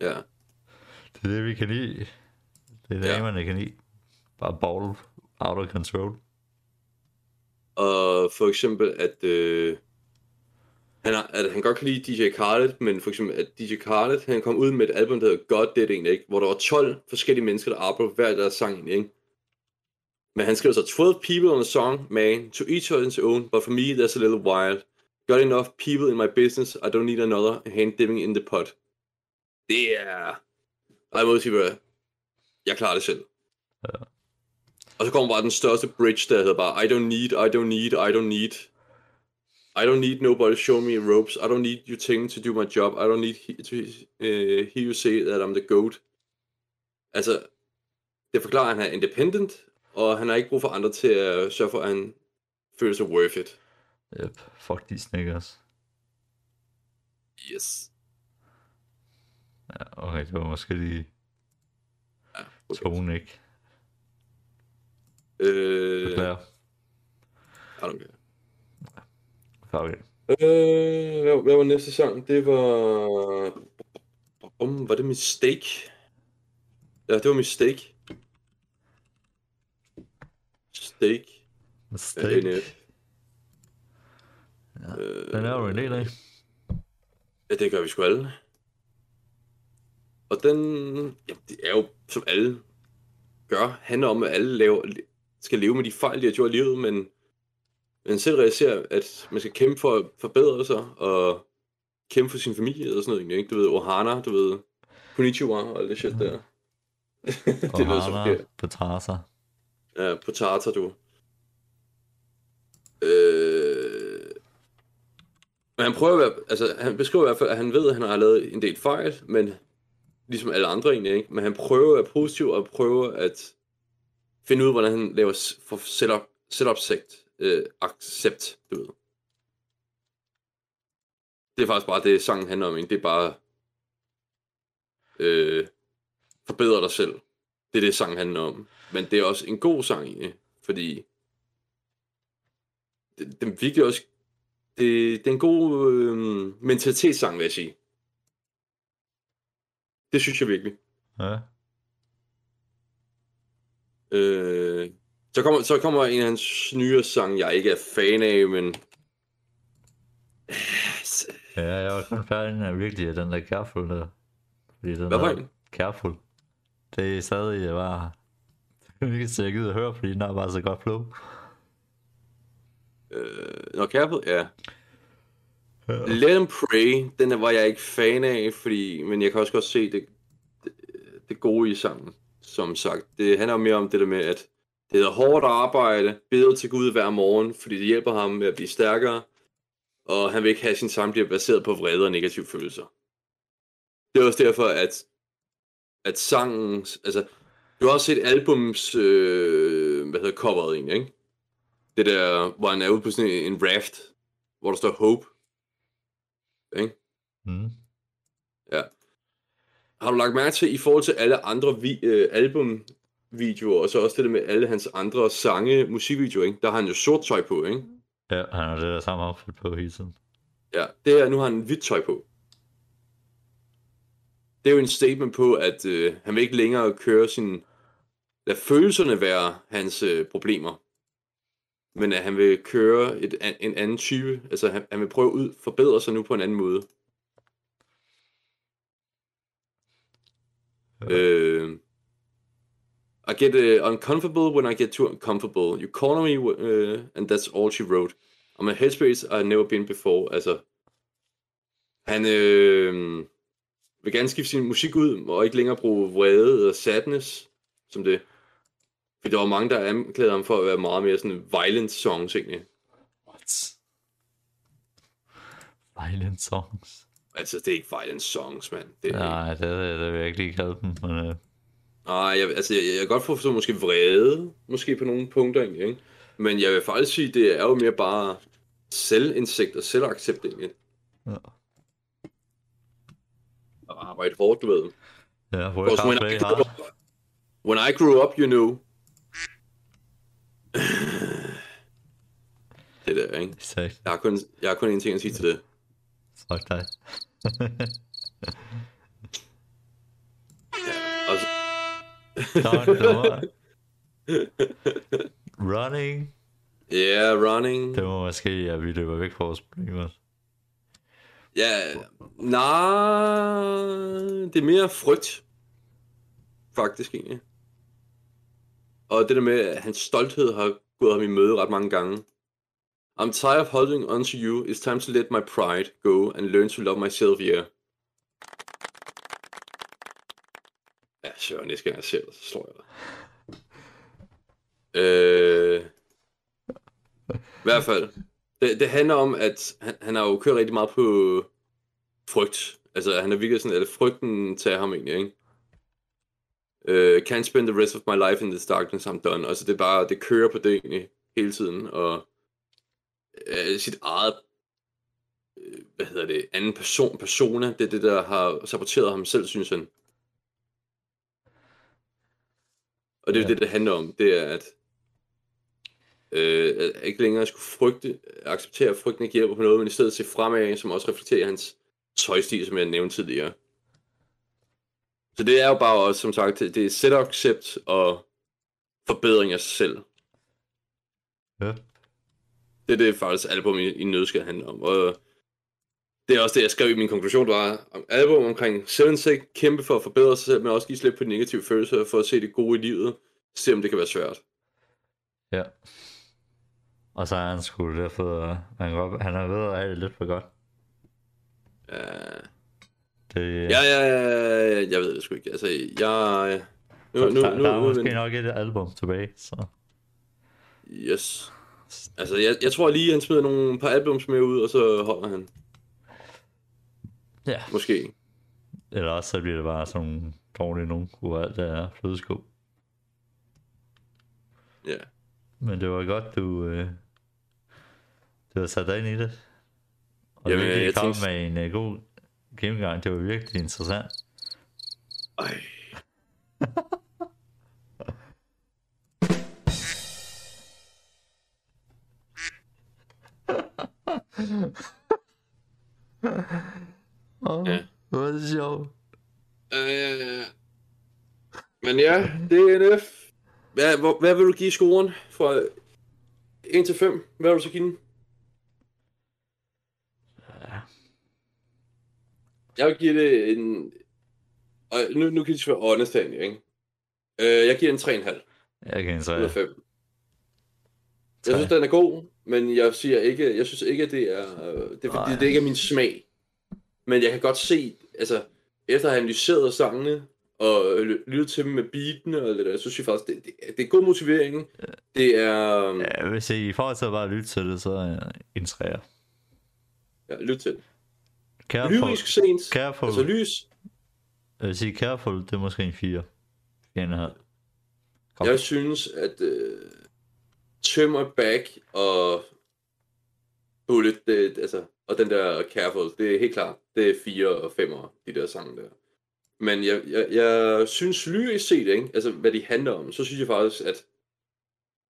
A: Ja. Det er det, vi kan lide. Det er det, ja. man kan lide. Bare ball out of control.
B: Og for eksempel, at øh, han har, at han godt kan lide DJ Khaled, men for eksempel, at DJ Khaled, han kom ud med et album, der hedder God Did egentlig, ikke? hvor der var 12 forskellige mennesker, der arbejdede hver deres sang egentlig, ikke? Men han skrev så, 12 people on a song, man, to each of his own, but for me that's a little wild. Got enough people in my business, I don't need another hand dipping in the pot. Det er... Og jeg må sige, bro, jeg klarer det selv.
A: Ja.
B: Og så kommer bare den største bridge, der hedder bare, I don't need, I don't need, I don't need. I don't need nobody show me ropes. I don't need you ting to do my job. I don't need he, to uh, øh, hear you say that I'm the goat. Altså, det forklarer, at han er independent, og han har ikke brug for andre til at sørge for, at han føler sig worth it.
A: Yep, fuck these snickers. Yes. Ja, okay, det var måske lige... Ja, okay. Tone ikke. Øh...
B: Ja. I don't care.
A: Okay.
B: Øh, hvad, hvad var næste sang? Det var... Um, var det Mistake? Ja, det var Mistake.
A: Mistake. Mistake. Ja, øh, den er jo en del af.
B: Ja, det gør vi sgu alle. Og den, ja, det er jo, som alle gør, handler om, at alle laver, skal leve med de fejl, de har gjort i livet, men han selv realiserer, at man skal kæmpe for at forbedre sig, og kæmpe for sin familie og sådan noget, ikke? Du ved, Ohana, du ved, Konnichiwa og alt det shit der. det er
A: så forkert. Potata.
B: Ja, potata, du. Øh... Men han prøver at være, altså, han beskriver i hvert fald, at han ved, at han har lavet en del fejl, men ligesom alle andre egentlig, ikke? Men han prøver at være positiv og prøver at finde ud, hvordan han laver for setup, setup selvopsigt øh, accept, du ved. Det er faktisk bare det, sangen handler om, ikke? Det er bare, øh, forbedre dig selv. Det er det, sangen handler om. Men det er også en god sang, egentlig, fordi det, den virkelig også, det, det er en god øh, mentalitetssang, vil jeg sige. Det synes jeg virkelig.
A: Ja.
B: Øh, så kommer, så kommer en af hans nye sang, jeg ikke er fan af, men...
A: Ja, jeg var kun færdig af virkelig at den der Careful der. Fordi den Hvad for en? Careful. Det er stadig jeg bare... Virkelig så jeg gider at høre, fordi den har bare så godt flow.
B: Øh, Nå, no, Careful, ja. Yeah. Let Them Pray, den var jeg ikke fan af, fordi, men jeg kan også godt se det, det, det gode i sangen, som sagt. Det handler mere om det der med, at det hedder hårdt arbejde, beder til Gud hver morgen, fordi det hjælper ham med at blive stærkere, og han vil ikke have sin samtlige baseret på vrede og negative følelser. Det er også derfor, at, at sangen, altså, du har også set albums, øh, hvad hedder coveret egentlig, ikke? Det der, hvor han er ude på sådan en raft, hvor der står Hope.
A: Ikke? Mm.
B: Ja. Har du lagt mærke til, i forhold til alle andre vi, øh, album video, og så også det der med alle hans andre sange, musikvideoer, ikke? der har han jo sort tøj på, ikke?
A: Ja, han har det der samme outfit på hele tiden.
B: Ja, det er, nu har han hvidt tøj på. Det er jo en statement på, at øh, han vil ikke længere køre sin... Lad følelserne være hans øh, problemer. Men at han vil køre et, an, en anden type. Altså, han, han vil prøve at ud, forbedre sig nu på en anden måde. Ja. Øh, i get uh, uncomfortable when I get too uncomfortable. You corner me, uh, and that's all she wrote. I'm a headspace I've never been before. Altså, han øh, vil gerne skifte sin musik ud, og ikke længere bruge vrede og sadness, som det. For der var mange, der anklagede ham for at være meget mere sådan violent songs, egentlig.
A: What? Violent songs?
B: Altså, det er ikke violent songs, mand.
A: Det er Nej, det, det
B: virkelig
A: jeg ikke dem, men... Uh...
B: Nej, jeg, altså, jeg, jeg kan godt forstå måske vrede, måske på nogle punkter, ikke? Men jeg vil faktisk sige, det er jo mere bare selvindsigt og selvaccept, ikke? Ja.
A: Og
B: arbejde hårdt, du ved.
A: Ja, hvor jeg har play
B: when I grew up, you know. det der,
A: ikke? Exactly.
B: Jeg har kun, jeg har kun en ting at sige yeah. til det.
A: Fuck dig. running.
B: Ja, yeah, running.
A: Det var måske, at ja, vi løber væk fra vores problemer.
B: Ja, nej, det er mere frygt, faktisk egentlig. Og det der med, at hans stolthed har gået ham i møde ret mange gange. I'm tired of holding on to you. It's time to let my pride go and learn to love myself here. sure, næste gang jeg ser dig, så slår jeg dig. Øh, I hvert fald. Det, det handler om, at han, han har jo kørt rigtig meget på frygt. Altså, han er virkelig sådan, at frygten tager ham egentlig, ikke? Øh, can't spend the rest of my life in this darkness, I'm done. Altså, det er bare, det kører på det egentlig hele tiden, og øh, sit eget øh, hvad hedder det, anden person, persona, det er det, der har saboteret ham selv, synes han. Og det er ja. det, det handler om. Det er, at øh, at ikke længere skulle frygte, acceptere, at frygten ikke hjælper på noget, men i stedet se fremad, som også reflekterer hans tøjstil, som jeg nævnte tidligere. Så det er jo bare også, som sagt, det er set accept og forbedring af sig selv.
A: Ja.
B: Det er det faktisk album i, i nødskal handler om. Og det er også det, jeg skrev i min konklusion, der var om album omkring Seven Sick, kæmpe for at forbedre sig selv, men også give slip på de negative følelser, for at se det gode i livet, se om det kan være svært.
A: Ja. Og så er han sgu der han, op, han er ved at have det lidt for godt.
B: Ja. Det... Ja, ja, ja, ja, jeg ved det sgu ikke. Altså, jeg...
A: Nu, nu, nu, der, der er måske men... nok et album tilbage, så...
B: Yes. Altså, jeg, jeg tror lige, han smider nogle par albums med ud, og så holder han. Ja. Måske. Eller
A: også så bliver det bare sådan nogle dårlige nogen, hvor alt det er flødesko. Ja. Men det var godt, du, øh, du har sat dig ind i det. Og Jamen, det kom tænkte... med en uh, god gennemgang. Det var virkelig interessant. Ej. Ha ha ha. Åh, ja. Hvor
B: er
A: det sjovt. Øh,
B: men ja, DNF. Hvad, hvor, hvad vil du give scoren fra 1 til 5? Hvad vil du så give den? Ja. Jeg vil give det en... Og nu, nu kan det være honest egentlig, ikke? Øh, jeg giver en
A: 3,5. Jeg giver en 3. 5.
B: Jeg synes, den er god, men jeg siger ikke, jeg synes ikke, at det er, øh, det, er, fordi, det ikke er min smag. Men jeg kan godt se, altså, efter at have analyseret sangene, og lyttet til dem med beatene og det der, så synes jeg faktisk, det, det, det er god motivering. Ja. Det er... Øhm,
A: ja, hvis I forhold til at bare lytte til det, så en træer.
B: Ja, lyt til det. Careful. Lyrisk sent. Careful. Altså lys. Jeg
A: vil sige
B: careful,
A: det er måske en 4. En her.
B: Kom. Jeg synes, at Uh... Tømmer Back og Bullet, det, altså, og den der Careful, det er helt klart, det er 4 og 5 de der sange der. Men jeg, jeg, jeg synes lyrisk set, ikke? altså hvad de handler om, så synes jeg faktisk, at,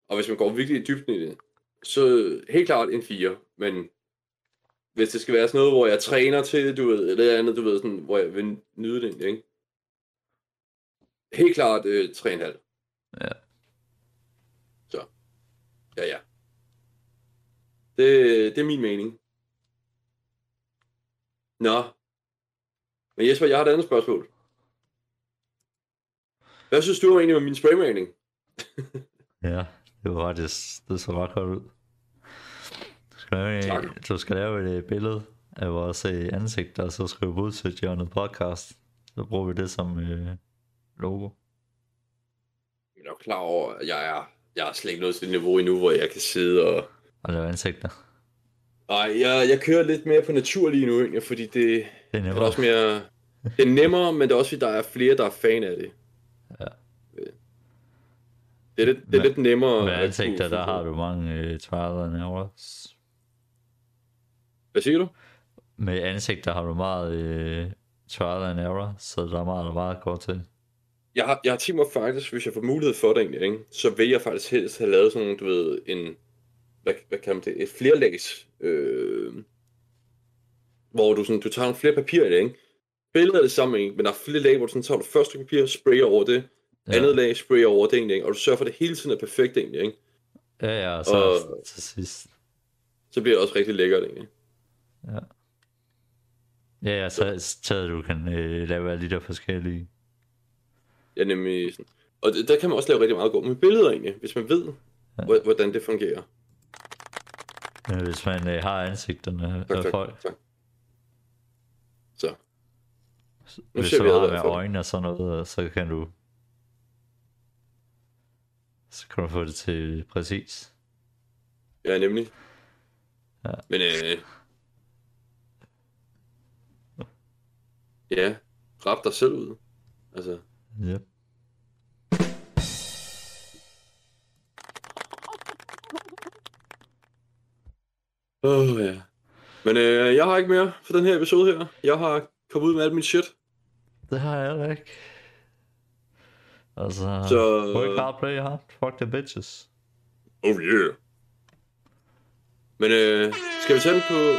B: og hvis man går virkelig i dybden i det, så helt klart en 4, men hvis det skal være sådan noget, hvor jeg træner til, du ved, eller andet, du ved, sådan, hvor jeg vil nyde det, ikke? Helt klart øh, 3,5. Ja. Så. Ja, ja. Det, det er min mening. Nå. Men Jesper, jeg har et andet spørgsmål. Hvad synes du egentlig om min spraymaling?
A: ja, det var det, det så ret godt ud. Du skal lave, du skal lave et øh, billede af vores øh, ansigt, og så skrive ud til Jørgen podcast. Så bruger vi det som øh, logo.
B: Jeg er klar over, at jeg er, jeg er slet ikke nået til det niveau endnu, hvor jeg kan sidde og og
A: lave ansigter.
B: Nej, jeg, jeg kører lidt mere på natur lige nu, ikke? fordi det, det er, det er også mere... Det er nemmere, men det er også, fordi der er flere, der er fan af det. Ja. Det er lidt, det er men, lidt nemmere...
A: Med ansigter, der har du mange øh, træder nærmere.
B: Hvad siger du?
A: Med ansigter har du meget øh, trial and error, så der er meget, meget godt til.
B: Jeg har, jeg har tænkt mig faktisk, hvis jeg får mulighed for det egentlig, ikke? så vil jeg faktisk helst have lavet sådan, du ved, en, hvad, hvad kan man det, et flerlæs, øh, hvor du, sådan, du tager nogle flere papir i det, ikke? Billedet er det samme, ikke? men der er flere lag, hvor du sådan, tager du første papir, sprayer over det, ja. andet lag, sprayer over det ikke? og du sørger for, at det hele tiden er perfekt egentlig, ikke?
A: Ja, ja, og så, og, til sidst.
B: Så bliver det også rigtig lækkert egentlig. Ja.
A: Ja, ja, så, så, så du kan øh, lave alle de der forskellige.
B: Ja, nemlig sådan. Og der kan man også lave rigtig meget godt med billeder egentlig, hvis man ved, ja. hvordan det fungerer.
A: Hvis man øh, har ansigterne af folk. Tak.
B: Så. Nu
A: Hvis du har med øjne og sådan noget, så kan du... Så kan du få det til præcis.
B: Ja, nemlig. Ja. Men øh... Ja, rap dig selv ud.
A: Altså. Yep.
B: Åh, oh, ja. Men øh, jeg har ikke mere for den her episode her. Jeg har kommet ud med alt min shit.
A: Det har jeg ikke. Altså, så, ikke hard, play hard. Fuck the bitches.
B: Oh yeah. Men øh, skal vi tage den på...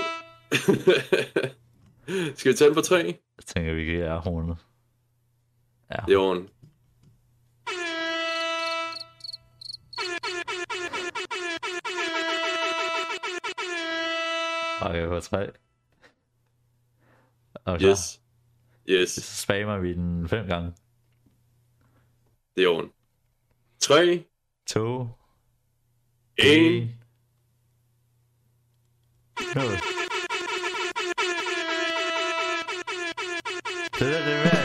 B: skal vi tage den på tre? Jeg
A: tænker, vi kan ære hornet.
B: Ja. Det er ordentligt.
A: Okay, på tre. Okay. Yes.
B: Yes. Så
A: spammer vi den fem gange.
B: Det er orden. 3,
A: 2,
B: 1.
A: Det der, det er